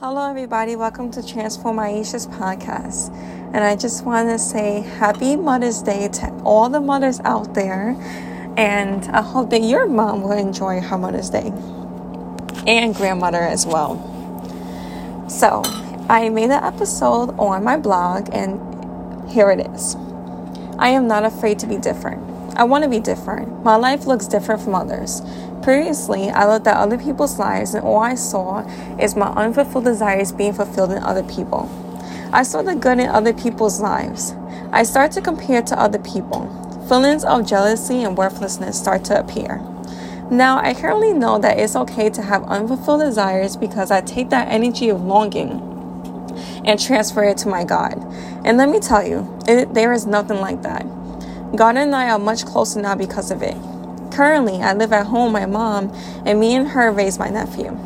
Hello, everybody. Welcome to Transform Aisha's podcast. And I just want to say happy Mother's Day to all the mothers out there. And I hope that your mom will enjoy her Mother's Day and grandmother as well. So, I made an episode on my blog, and here it is. I am not afraid to be different. I want to be different. My life looks different from others. Previously, I looked at other people's lives and all I saw is my unfulfilled desires being fulfilled in other people. I saw the good in other people's lives. I start to compare to other people. Feelings of jealousy and worthlessness start to appear. Now, I currently know that it's okay to have unfulfilled desires because I take that energy of longing and transfer it to my God. And let me tell you, it, there is nothing like that. God and I are much closer now because of it. Currently, I live at home with my mom, and me and her raise my nephew.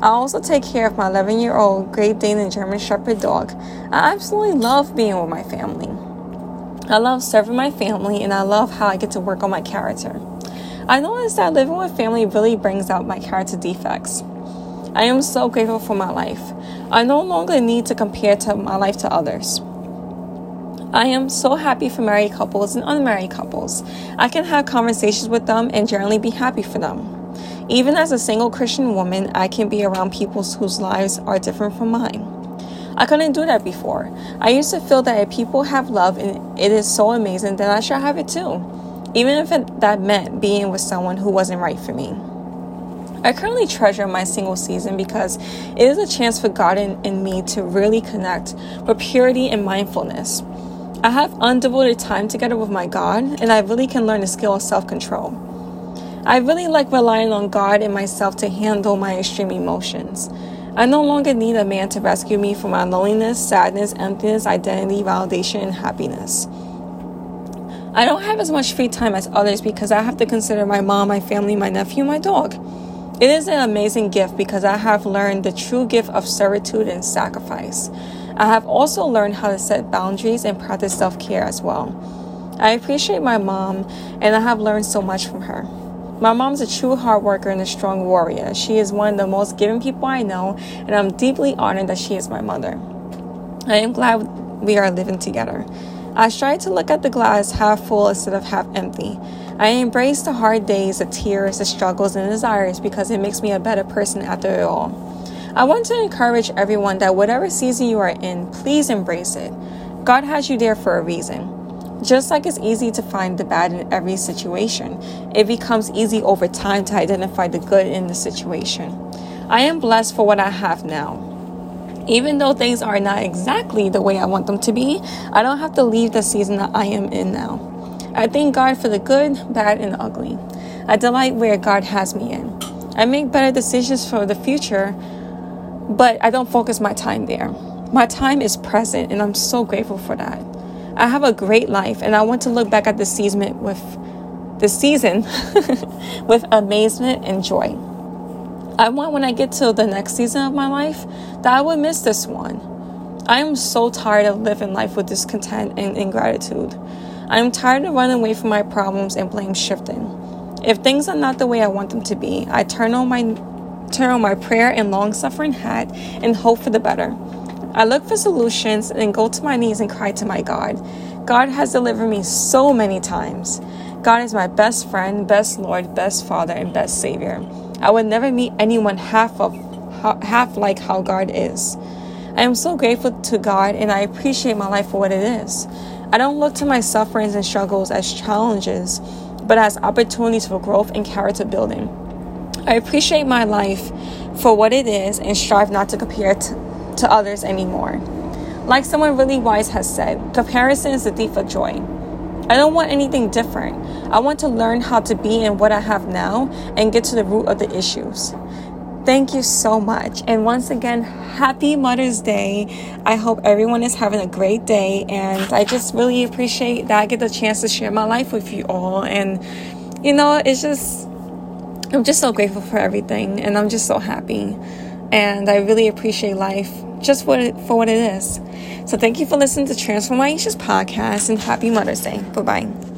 I also take care of my 11 year old Great Dane and German Shepherd dog. I absolutely love being with my family. I love serving my family, and I love how I get to work on my character. I noticed that living with family really brings out my character defects. I am so grateful for my life. I no longer need to compare to my life to others. I am so happy for married couples and unmarried couples. I can have conversations with them and generally be happy for them. Even as a single Christian woman, I can be around people whose lives are different from mine. I couldn't do that before. I used to feel that if people have love and it is so amazing, then I should have it too, even if it, that meant being with someone who wasn't right for me. I currently treasure my single season because it is a chance for God and, and me to really connect with purity and mindfulness. I have undivided time together with my God, and I really can learn the skill of self control. I really like relying on God and myself to handle my extreme emotions. I no longer need a man to rescue me from my loneliness, sadness, emptiness, identity, validation, and happiness. I don't have as much free time as others because I have to consider my mom, my family, my nephew, my dog. It is an amazing gift because I have learned the true gift of servitude and sacrifice. I have also learned how to set boundaries and practice self care as well. I appreciate my mom, and I have learned so much from her. My mom's a true hard worker and a strong warrior. She is one of the most giving people I know, and I'm deeply honored that she is my mother. I am glad we are living together. I strive to look at the glass half full instead of half empty. I embrace the hard days, the tears, the struggles, and the desires because it makes me a better person after it all. I want to encourage everyone that whatever season you are in, please embrace it. God has you there for a reason. Just like it's easy to find the bad in every situation, it becomes easy over time to identify the good in the situation. I am blessed for what I have now. Even though things are not exactly the way I want them to be, I don't have to leave the season that I am in now. I thank God for the good, bad, and ugly. I delight where God has me in. I make better decisions for the future but I don't focus my time there. My time is present, and I'm so grateful for that. I have a great life, and I want to look back at the season with the season with amazement and joy. I want when I get to the next season of my life that I would miss this one. I am so tired of living life with discontent and ingratitude. I am tired of running away from my problems and blame shifting. If things are not the way I want them to be, I turn on my turn on my prayer and long suffering hat and hope for the better. I look for solutions and go to my knees and cry to my God. God has delivered me so many times. God is my best friend, best Lord, best Father, and best Savior. I would never meet anyone half of half like how God is. I am so grateful to God and I appreciate my life for what it is. I don't look to my sufferings and struggles as challenges, but as opportunities for growth and character building. I appreciate my life for what it is and strive not to compare to, to others anymore. Like someone really wise has said, comparison is the thief of joy. I don't want anything different. I want to learn how to be in what I have now and get to the root of the issues. Thank you so much. And once again, happy Mother's Day. I hope everyone is having a great day. And I just really appreciate that I get the chance to share my life with you all. And, you know, it's just I'm just so grateful for everything and I'm just so happy. And I really appreciate life just what it, for what it is. So thank you for listening to Transform My Aisha's podcast and happy Mother's Day. Bye bye.